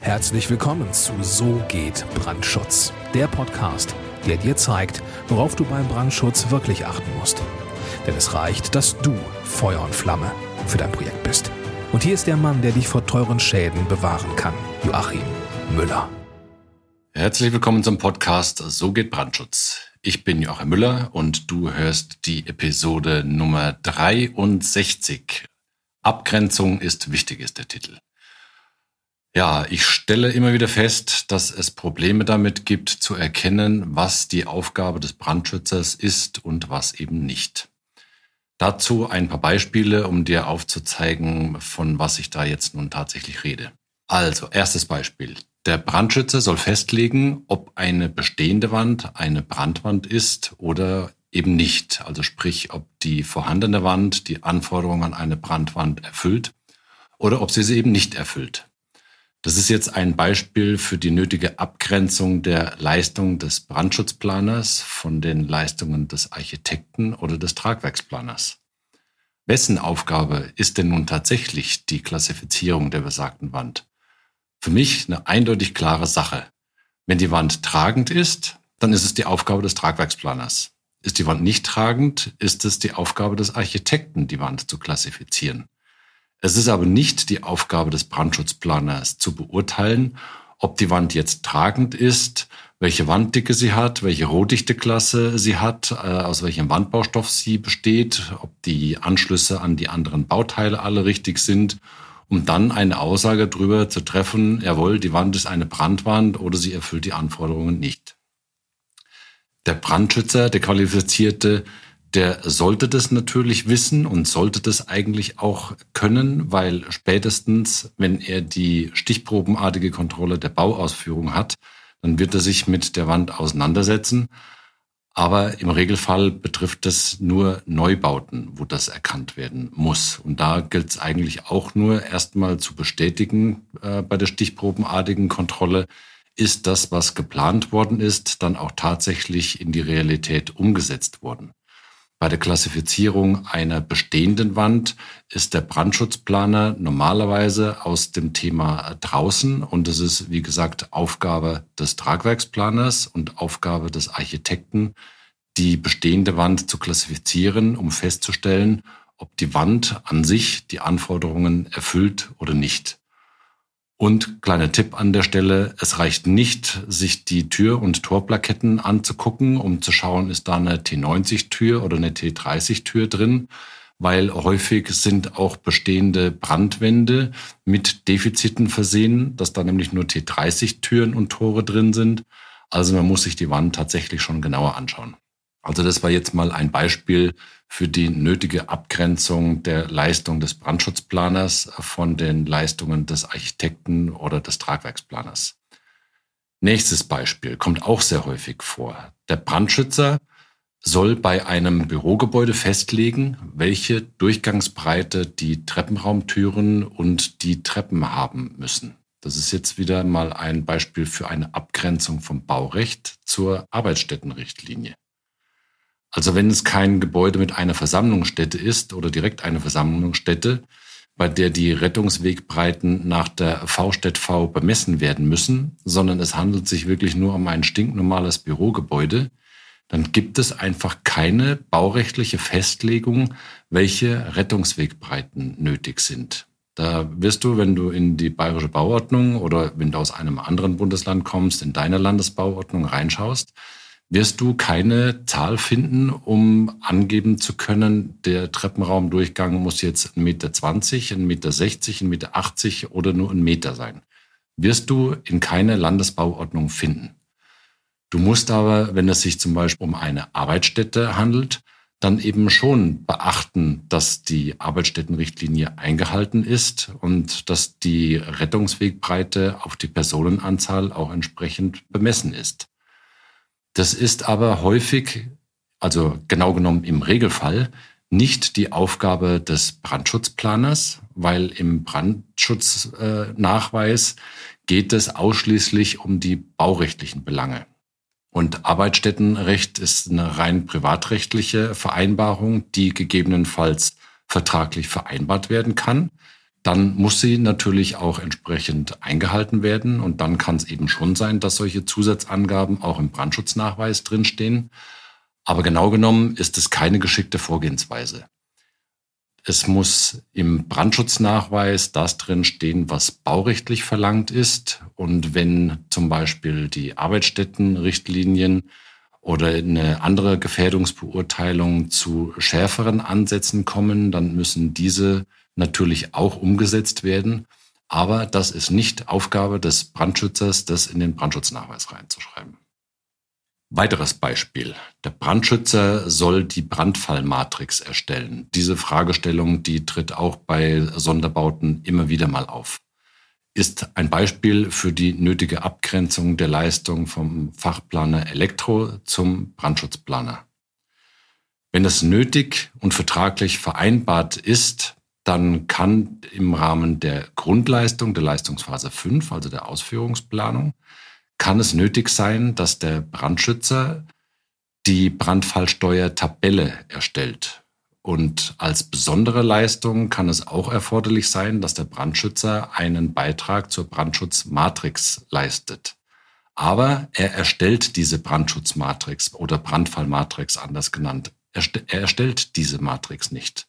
Herzlich willkommen zu So geht Brandschutz, der Podcast, der dir zeigt, worauf du beim Brandschutz wirklich achten musst. Denn es reicht, dass du Feuer und Flamme für dein Projekt bist. Und hier ist der Mann, der dich vor teuren Schäden bewahren kann, Joachim Müller. Herzlich willkommen zum Podcast So geht Brandschutz. Ich bin Joachim Müller und du hörst die Episode Nummer 63. Abgrenzung ist wichtig ist der Titel. Ja, ich stelle immer wieder fest, dass es Probleme damit gibt, zu erkennen, was die Aufgabe des Brandschützers ist und was eben nicht. Dazu ein paar Beispiele, um dir aufzuzeigen, von was ich da jetzt nun tatsächlich rede. Also, erstes Beispiel. Der Brandschützer soll festlegen, ob eine bestehende Wand eine Brandwand ist oder eben nicht. Also sprich, ob die vorhandene Wand die Anforderungen an eine Brandwand erfüllt oder ob sie sie eben nicht erfüllt. Das ist jetzt ein Beispiel für die nötige Abgrenzung der Leistung des Brandschutzplaners von den Leistungen des Architekten oder des Tragwerksplaners. Wessen Aufgabe ist denn nun tatsächlich die Klassifizierung der besagten Wand? Für mich eine eindeutig klare Sache. Wenn die Wand tragend ist, dann ist es die Aufgabe des Tragwerksplaners. Ist die Wand nicht tragend, ist es die Aufgabe des Architekten, die Wand zu klassifizieren. Es ist aber nicht die Aufgabe des Brandschutzplaners zu beurteilen, ob die Wand jetzt tragend ist, welche Wanddicke sie hat, welche Rohdichteklasse sie hat, äh, aus welchem Wandbaustoff sie besteht, ob die Anschlüsse an die anderen Bauteile alle richtig sind, um dann eine Aussage darüber zu treffen, jawohl, die Wand ist eine Brandwand oder sie erfüllt die Anforderungen nicht. Der Brandschützer, der Qualifizierte, der sollte das natürlich wissen und sollte das eigentlich auch können, weil spätestens, wenn er die stichprobenartige Kontrolle der Bauausführung hat, dann wird er sich mit der Wand auseinandersetzen. Aber im Regelfall betrifft das nur Neubauten, wo das erkannt werden muss. Und da gilt es eigentlich auch nur erstmal zu bestätigen äh, bei der stichprobenartigen Kontrolle, ist das, was geplant worden ist, dann auch tatsächlich in die Realität umgesetzt worden. Bei der Klassifizierung einer bestehenden Wand ist der Brandschutzplaner normalerweise aus dem Thema draußen und es ist, wie gesagt, Aufgabe des Tragwerksplaners und Aufgabe des Architekten, die bestehende Wand zu klassifizieren, um festzustellen, ob die Wand an sich die Anforderungen erfüllt oder nicht. Und kleiner Tipp an der Stelle, es reicht nicht, sich die Tür- und Torplaketten anzugucken, um zu schauen, ist da eine T90-Tür oder eine T30-Tür drin, weil häufig sind auch bestehende Brandwände mit Defiziten versehen, dass da nämlich nur T30-Türen und Tore drin sind. Also man muss sich die Wand tatsächlich schon genauer anschauen. Also das war jetzt mal ein Beispiel für die nötige Abgrenzung der Leistung des Brandschutzplaners von den Leistungen des Architekten oder des Tragwerksplaners. Nächstes Beispiel kommt auch sehr häufig vor. Der Brandschützer soll bei einem Bürogebäude festlegen, welche Durchgangsbreite die Treppenraumtüren und die Treppen haben müssen. Das ist jetzt wieder mal ein Beispiel für eine Abgrenzung vom Baurecht zur Arbeitsstättenrichtlinie. Also wenn es kein Gebäude mit einer Versammlungsstätte ist oder direkt eine Versammlungsstätte, bei der die Rettungswegbreiten nach der V-Städt-V bemessen werden müssen, sondern es handelt sich wirklich nur um ein stinknormales Bürogebäude, dann gibt es einfach keine baurechtliche Festlegung, welche Rettungswegbreiten nötig sind. Da wirst du, wenn du in die bayerische Bauordnung oder wenn du aus einem anderen Bundesland kommst, in deine Landesbauordnung reinschaust, wirst du keine Zahl finden, um angeben zu können, der Treppenraumdurchgang muss jetzt 1,20 Meter, 1,60 Meter, 1,80 Meter oder nur ein Meter sein. Wirst du in keiner Landesbauordnung finden. Du musst aber, wenn es sich zum Beispiel um eine Arbeitsstätte handelt, dann eben schon beachten, dass die Arbeitsstättenrichtlinie eingehalten ist und dass die Rettungswegbreite auf die Personenanzahl auch entsprechend bemessen ist. Das ist aber häufig, also genau genommen im Regelfall, nicht die Aufgabe des Brandschutzplaners, weil im Brandschutznachweis geht es ausschließlich um die baurechtlichen Belange. Und Arbeitsstättenrecht ist eine rein privatrechtliche Vereinbarung, die gegebenenfalls vertraglich vereinbart werden kann. Dann muss sie natürlich auch entsprechend eingehalten werden. Und dann kann es eben schon sein, dass solche Zusatzangaben auch im Brandschutznachweis drinstehen. Aber genau genommen ist es keine geschickte Vorgehensweise. Es muss im Brandschutznachweis das drinstehen, was baurechtlich verlangt ist. Und wenn zum Beispiel die Arbeitsstättenrichtlinien oder eine andere Gefährdungsbeurteilung zu schärferen Ansätzen kommen, dann müssen diese natürlich auch umgesetzt werden. Aber das ist nicht Aufgabe des Brandschützers, das in den Brandschutznachweis reinzuschreiben. Weiteres Beispiel. Der Brandschützer soll die Brandfallmatrix erstellen. Diese Fragestellung, die tritt auch bei Sonderbauten immer wieder mal auf. Ist ein Beispiel für die nötige Abgrenzung der Leistung vom Fachplaner Elektro zum Brandschutzplaner. Wenn es nötig und vertraglich vereinbart ist, dann kann im Rahmen der Grundleistung der Leistungsphase 5, also der Ausführungsplanung, kann es nötig sein, dass der Brandschützer die Brandfallsteuertabelle erstellt. Und als besondere Leistung kann es auch erforderlich sein, dass der Brandschützer einen Beitrag zur Brandschutzmatrix leistet. Aber er erstellt diese Brandschutzmatrix oder Brandfallmatrix anders genannt. Er, erstellt diese Matrix nicht.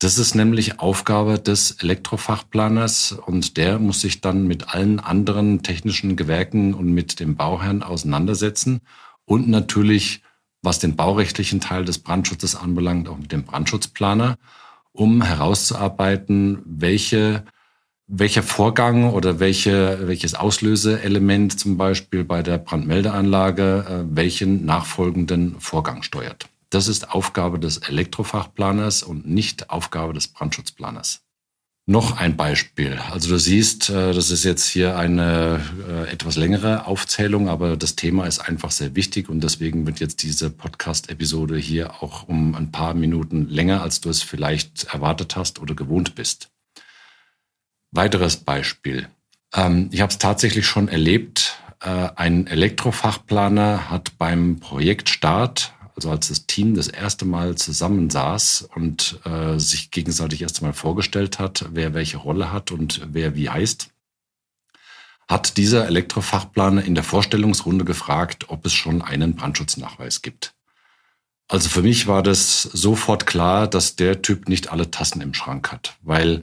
Das ist nämlich Aufgabe des Elektrofachplaners und der muss sich dann mit allen anderen technischen Gewerken und mit dem Bauherrn auseinandersetzen und natürlich, was den baurechtlichen Teil des Brandschutzes anbelangt, auch mit dem Brandschutzplaner, um herauszuarbeiten, welche welcher Vorgang oder welche, welches Auslöseelement zum Beispiel bei der Brandmeldeanlage äh, welchen nachfolgenden Vorgang steuert. Das ist Aufgabe des Elektrofachplaners und nicht Aufgabe des Brandschutzplaners. Noch ein Beispiel. Also du siehst, äh, das ist jetzt hier eine äh, etwas längere Aufzählung, aber das Thema ist einfach sehr wichtig und deswegen wird jetzt diese Podcast-Episode hier auch um ein paar Minuten länger, als du es vielleicht erwartet hast oder gewohnt bist. Weiteres Beispiel. Ähm, ich habe es tatsächlich schon erlebt. Äh, ein Elektrofachplaner hat beim Projektstart also als das Team das erste Mal zusammensaß und äh, sich gegenseitig erst einmal vorgestellt hat, wer welche Rolle hat und wer wie heißt, hat dieser Elektrofachplaner in der Vorstellungsrunde gefragt, ob es schon einen Brandschutznachweis gibt. Also für mich war das sofort klar, dass der Typ nicht alle Tassen im Schrank hat, weil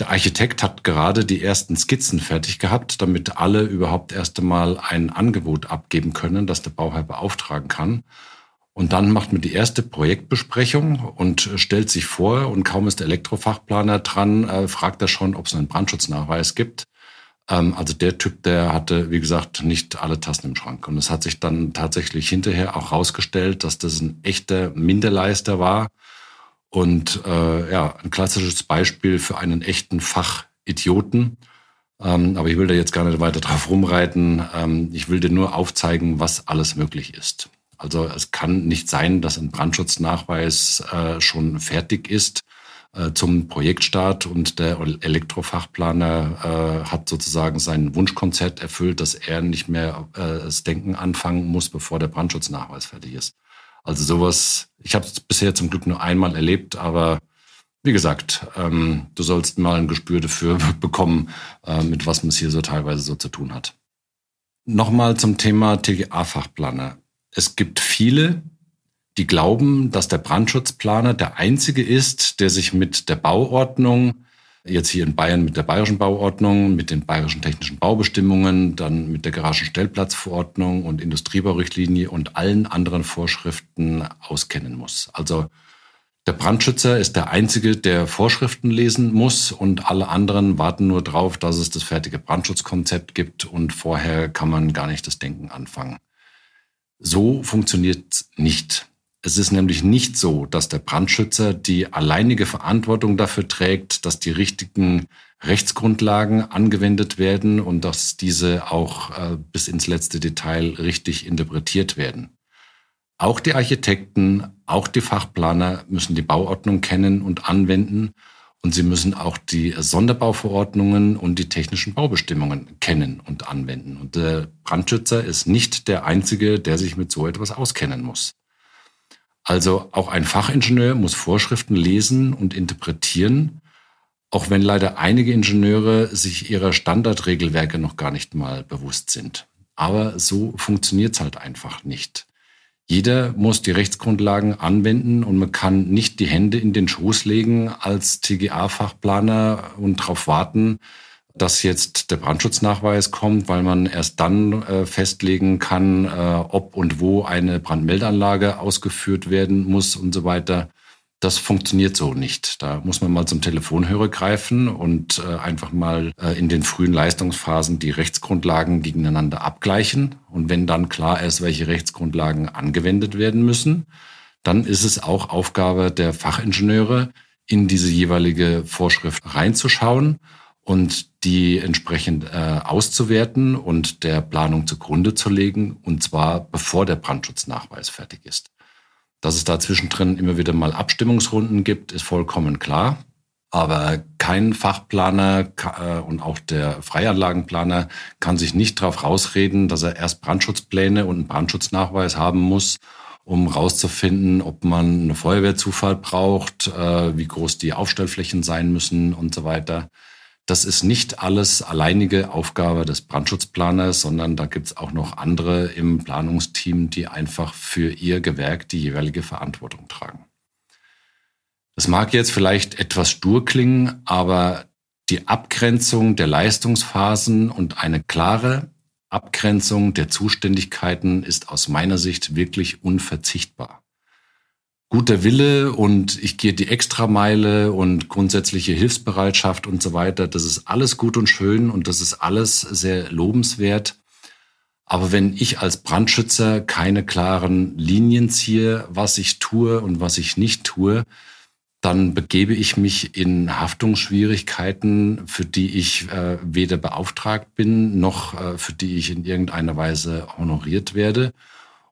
der Architekt hat gerade die ersten Skizzen fertig gehabt, damit alle überhaupt erst einmal ein Angebot abgeben können, das der Bauherr beauftragen kann. Und dann macht man die erste Projektbesprechung und stellt sich vor, und kaum ist der Elektrofachplaner dran, äh, fragt er schon, ob es einen Brandschutznachweis gibt. Ähm, also der Typ, der hatte, wie gesagt, nicht alle Tassen im Schrank. Und es hat sich dann tatsächlich hinterher auch herausgestellt, dass das ein echter Minderleister war und äh, ja, ein klassisches Beispiel für einen echten Fachidioten. Ähm, aber ich will da jetzt gar nicht weiter drauf rumreiten. Ähm, ich will dir nur aufzeigen, was alles möglich ist. Also es kann nicht sein, dass ein Brandschutznachweis äh, schon fertig ist äh, zum Projektstart und der Elektrofachplaner äh, hat sozusagen sein Wunschkonzert erfüllt, dass er nicht mehr äh, das Denken anfangen muss, bevor der Brandschutznachweis fertig ist. Also sowas, ich habe es bisher zum Glück nur einmal erlebt, aber wie gesagt, ähm, du sollst mal ein Gespür dafür bekommen, äh, mit was man es hier so teilweise so zu tun hat. Nochmal zum Thema TGA-Fachplaner es gibt viele, die glauben, dass der Brandschutzplaner der einzige ist, der sich mit der Bauordnung, jetzt hier in Bayern mit der bayerischen Bauordnung, mit den bayerischen technischen Baubestimmungen, dann mit der Garagenstellplatzverordnung und Industriebaurichtlinie und allen anderen Vorschriften auskennen muss. Also der Brandschützer ist der Einzige, der Vorschriften lesen muss und alle anderen warten nur darauf, dass es das fertige Brandschutzkonzept gibt und vorher kann man gar nicht das Denken anfangen. So funktioniert nicht. Es ist nämlich nicht so, dass der Brandschützer die alleinige Verantwortung dafür trägt, dass die richtigen Rechtsgrundlagen angewendet werden und dass diese auch äh, bis ins letzte Detail richtig interpretiert werden. Auch die Architekten, auch die Fachplaner müssen die Bauordnung kennen und anwenden und sie müssen auch die Sonderbauverordnungen und die technischen Baubestimmungen kennen und anwenden. Und der Brandschützer ist nicht der Einzige, der sich mit so etwas auskennen muss. Also auch ein Fachingenieur muss Vorschriften lesen und interpretieren. auch wenn leider einige Ingenieure sich ihrer Standardregelwerke noch gar nicht mal bewusst sind. Aber so funktioniert es halt einfach nicht. Jeder muss die Rechtsgrundlagen anwenden und man kann nicht die Hände in den Schoß legen als TGA-Fachplaner und darauf warten, dass jetzt der Brandschutznachweis kommt, weil man erst dann äh, festlegen kann, äh, ob und wo eine Brandmeldeanlage ausgeführt werden muss und so weiter. Das funktioniert so nicht. Da muss man mal zum Telefonhörer greifen und äh, einfach mal äh, in den frühen Leistungsphasen die Rechtsgrundlagen gegeneinander abgleichen. Und wenn dann klar ist, welche Rechtsgrundlagen angewendet werden müssen, dann ist es auch Aufgabe der Fachingenieure, in diese jeweilige Vorschrift reinzuschauen und die entsprechend äh, auszuwerten und der Planung zugrunde zu legen, und zwar bevor der Brandschutznachweis fertig ist. Dass es da zwischendrin immer wieder mal Abstimmungsrunden gibt, ist vollkommen klar. Aber kein Fachplaner äh, und auch der Freianlagenplaner kann sich nicht darauf rausreden, dass er erst Brandschutzpläne und einen Brandschutznachweis haben muss, um rauszufinden, ob man eine Feuerwehrzufahrt braucht, äh, wie groß die Aufstellflächen sein müssen und so weiter. Das ist nicht alles alleinige Aufgabe des Brandschutzplaners, sondern da gibt es auch noch andere im Planungsteam, die einfach für ihr Gewerk die jeweilige Verantwortung tragen. Das mag jetzt vielleicht etwas stur klingen, aber die Abgrenzung der Leistungsphasen und eine klare Abgrenzung der Zuständigkeiten ist aus meiner Sicht wirklich unverzichtbar guter Wille und ich gehe die Extrameile und grundsätzliche Hilfsbereitschaft und so weiter, das ist alles gut und schön und das ist alles sehr lobenswert. Aber wenn ich als Brandschützer keine klaren Linien ziehe, was ich tue und was ich nicht tue, dann begebe ich mich in Haftungsschwierigkeiten, für die ich äh, weder beauftragt bin, noch äh, für die ich in irgendeiner Weise honoriert werde.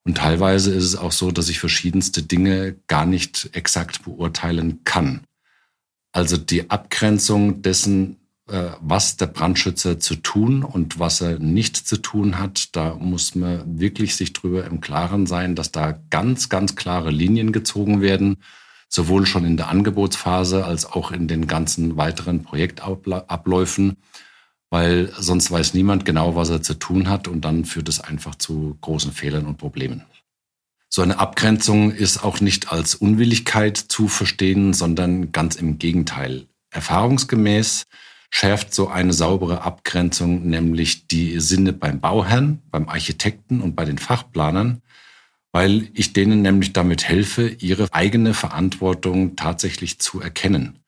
Und teilweise ist es auch so, dass ich verschiedenste Dinge gar nicht exakt beurteilen kann. Also die Abgrenzung dessen, äh, was der Brandschützer zu tun und was er nicht zu tun hat, da muss man wirklich sich drüber im Klaren sein, dass da ganz, ganz klare Linien gezogen werden, sowohl schon in der Angebotsphase als auch in den ganzen weiteren Projektabläufen weil sonst weiß niemand genau, was er zu tun hat und dann führt es einfach zu großen Fehlern und Problemen. So eine Abgrenzung ist auch nicht als Unwilligkeit zu verstehen, sondern ganz im Gegenteil. Erfahrungsgemäß schärft so eine saubere Abgrenzung nämlich die Sinne beim Bauherrn, beim Architekten und bei den Fachplanern, weil ich denen nämlich damit helfe, ihre eigene Verantwortung tatsächlich zu erkennen.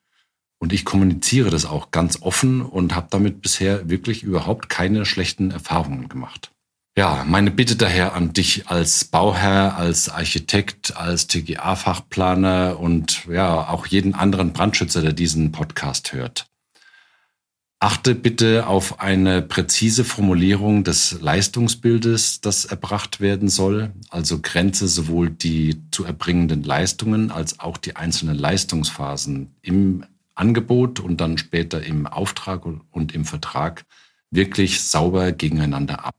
Und ich kommuniziere das auch ganz offen und habe damit bisher wirklich überhaupt keine schlechten Erfahrungen gemacht. Ja, meine Bitte daher an dich als Bauherr, als Architekt, als TGA-Fachplaner und ja, auch jeden anderen Brandschützer, der diesen Podcast hört. Achte bitte auf eine präzise Formulierung des Leistungsbildes, das erbracht werden soll, also grenze sowohl die zu erbringenden Leistungen als auch die einzelnen Leistungsphasen im Angebot und dann später im Auftrag und im Vertrag wirklich sauber gegeneinander ab.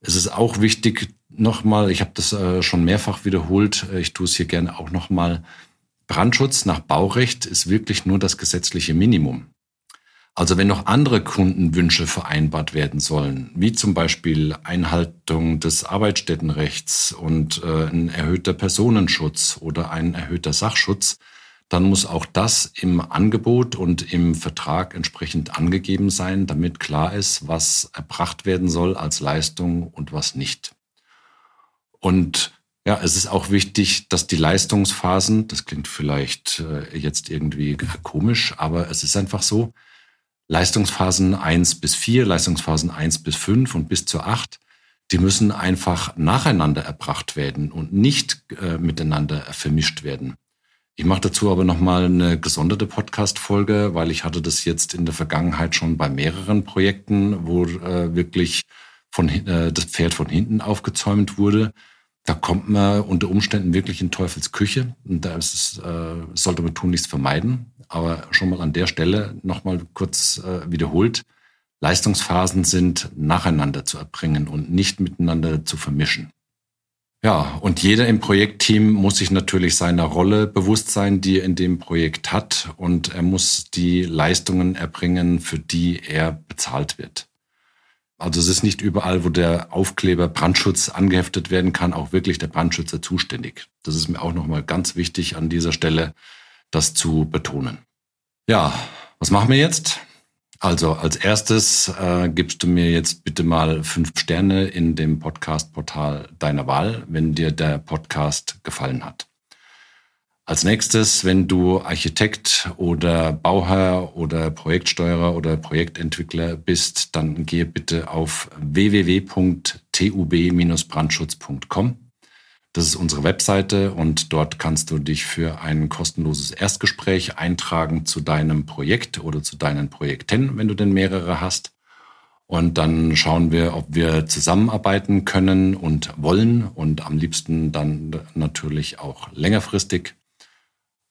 Es ist auch wichtig, nochmal, ich habe das äh, schon mehrfach wiederholt, äh, ich tue es hier gerne auch nochmal, Brandschutz nach Baurecht ist wirklich nur das gesetzliche Minimum. Also wenn noch andere Kundenwünsche vereinbart werden sollen, wie zum Beispiel Einhaltung des Arbeitsstättenrechts und äh, ein erhöhter Personenschutz oder ein erhöhter Sachschutz, dann muss auch das im Angebot und im Vertrag entsprechend angegeben sein, damit klar ist, was erbracht werden soll als Leistung und was nicht. Und ja, es ist auch wichtig, dass die Leistungsphasen, das klingt vielleicht äh, jetzt irgendwie komisch, aber es ist einfach so, Leistungsphasen eins bis vier, Leistungsphasen eins bis fünf und bis zu acht, die müssen einfach nacheinander erbracht werden und nicht äh, miteinander vermischt werden. Ich mache dazu aber nochmal eine gesonderte Podcast-Folge, weil ich hatte das jetzt in der Vergangenheit schon bei mehreren Projekten, wo äh, wirklich von, äh, das Pferd von hinten aufgezäumt wurde. Da kommt man unter Umständen wirklich in Teufels Küche. Und da ist es, äh, sollte man tun nichts vermeiden. Aber schon mal an der Stelle nochmal kurz äh, wiederholt. Leistungsphasen sind nacheinander zu erbringen und nicht miteinander zu vermischen. Ja, und jeder im Projektteam muss sich natürlich seiner Rolle bewusst sein, die er in dem Projekt hat und er muss die Leistungen erbringen, für die er bezahlt wird. Also es ist nicht überall, wo der Aufkleber Brandschutz angeheftet werden kann, auch wirklich der Brandschützer zuständig. Das ist mir auch nochmal ganz wichtig an dieser Stelle, das zu betonen. Ja, was machen wir jetzt? Also als erstes äh, gibst du mir jetzt bitte mal fünf Sterne in dem Podcast-Portal deiner Wahl, wenn dir der Podcast gefallen hat. Als nächstes, wenn du Architekt oder Bauherr oder Projektsteuerer oder Projektentwickler bist, dann gehe bitte auf www.tub-brandschutz.com das ist unsere Webseite und dort kannst du dich für ein kostenloses Erstgespräch eintragen zu deinem Projekt oder zu deinen Projekten, wenn du denn mehrere hast. Und dann schauen wir, ob wir zusammenarbeiten können und wollen und am liebsten dann natürlich auch längerfristig.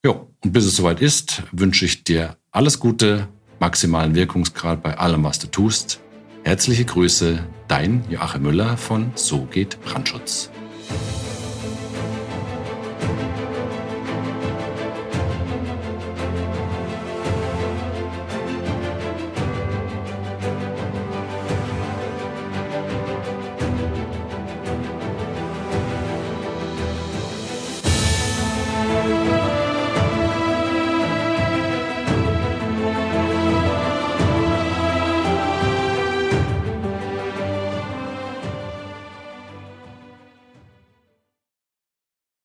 Jo, und bis es soweit ist, wünsche ich dir alles Gute, maximalen Wirkungsgrad bei allem, was du tust. Herzliche Grüße, dein Joachim Müller von So geht Brandschutz.